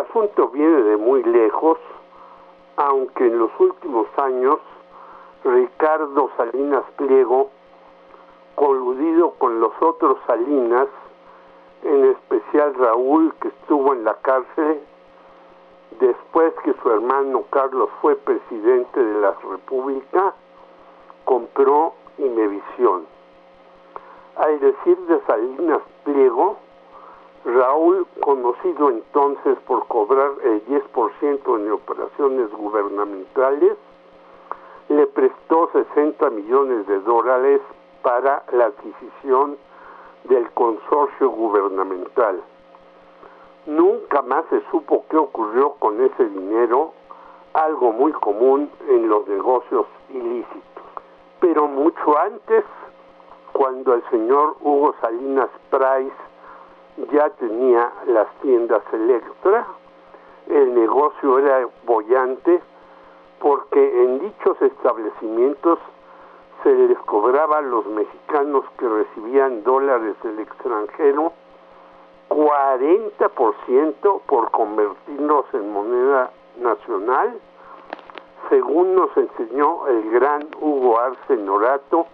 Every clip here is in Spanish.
asunto viene de muy lejos, aunque en los últimos años Ricardo Salinas Pliego, coludido con los otros Salinas, en especial Raúl, que estuvo en la cárcel después que su hermano Carlos fue presidente de la República, compró Imevisión. Al decir de Salinas Pliego, Raúl, conocido entonces por cobrar el 10% en operaciones gubernamentales, le prestó 60 millones de dólares para la adquisición del consorcio gubernamental. Nunca más se supo qué ocurrió con ese dinero, algo muy común en los negocios ilícitos. Pero mucho antes, cuando el señor Hugo Salinas Price ya tenía las tiendas Electra, el negocio era bollante porque en dichos establecimientos se les cobraba a los mexicanos que recibían dólares del extranjero 40% por convertirlos en moneda nacional, según nos enseñó el gran Hugo Arce Norato,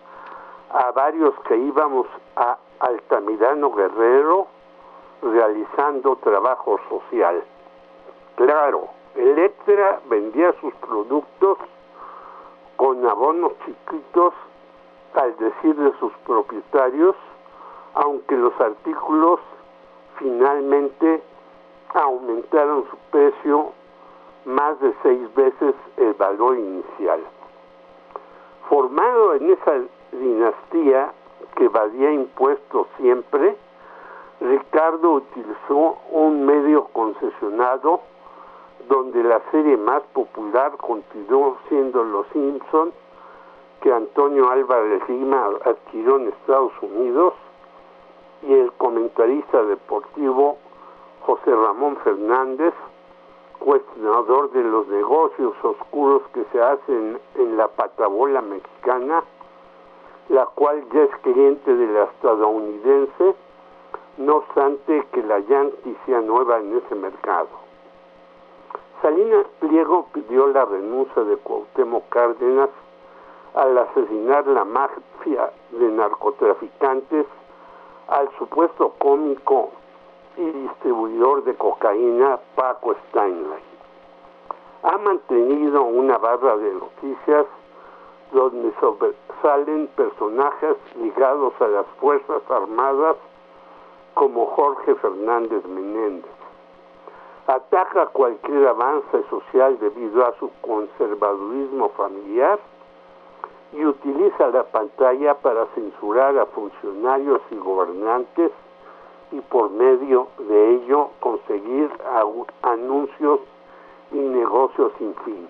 a varios que íbamos a Altamirano Guerrero realizando trabajo social. Claro, Electra vendía sus productos con abonos chiquitos al decir de sus propietarios, aunque los artículos finalmente aumentaron su precio más de seis veces el valor inicial. Formado en esa dinastía que evadía impuestos siempre, Ricardo utilizó un medio concesionado donde la serie más popular continuó siendo Los Simpson, que Antonio Álvarez Lima adquirió en Estados Unidos, y el comentarista deportivo José Ramón Fernández, cuestionador de los negocios oscuros que se hacen en la patabola mexicana, la cual ya es cliente de la estadounidense, no obstante que la Yankee sea nueva en ese mercado. Salinas Pliego pidió la renuncia de Cuauhtémoc Cárdenas al asesinar la mafia de narcotraficantes al supuesto cómico y distribuidor de cocaína Paco Steinley. Ha mantenido una barra de noticias donde sobresalen personajes ligados a las Fuerzas Armadas como Jorge Fernández Menéndez. Ataca cualquier avance social debido a su conservadurismo familiar y utiliza la pantalla para censurar a funcionarios y gobernantes y por medio de ello conseguir anuncios y negocios sin fin.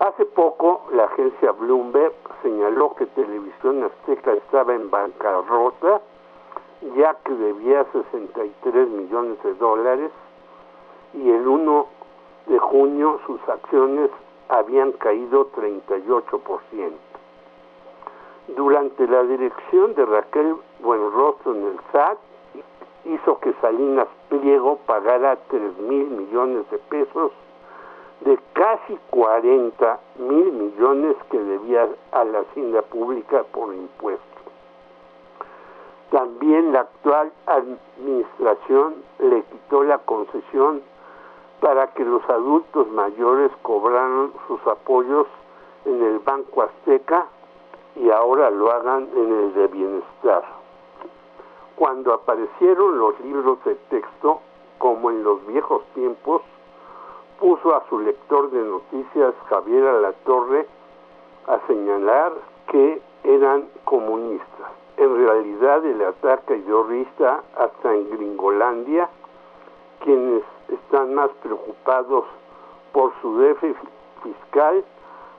Hace poco la agencia Bloomberg señaló que Televisión Azteca estaba en bancarrota ya que debía 63 millones de dólares y el 1 de junio sus acciones habían caído 38%. Durante la dirección de Raquel Buenrostro en el SAT, hizo que Salinas Pliego pagara 3 mil millones de pesos de casi 40 mil millones que debía a la hacienda pública por impuestos. También la actual administración le quitó la concesión para que los adultos mayores cobraran sus apoyos en el Banco Azteca y ahora lo hagan en el de bienestar. Cuando aparecieron los libros de texto, como en los viejos tiempos, puso a su lector de noticias Javier Alatorre a señalar que eran comunistas. En realidad el ataque terrorista hasta en Gringolandia, quienes están más preocupados por su déficit fiscal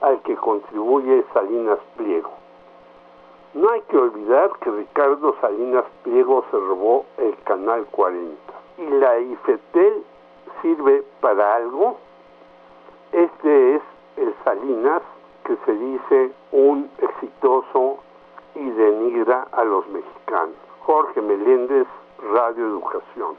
al que contribuye Salinas Pliego. No hay que olvidar que Ricardo Salinas Pliego se robó el Canal 40 y la IFETEL sirve para algo. Este es el Salinas que se dice un exitoso y denigra a los mexicanos. Jorge Meléndez, Radio Educación.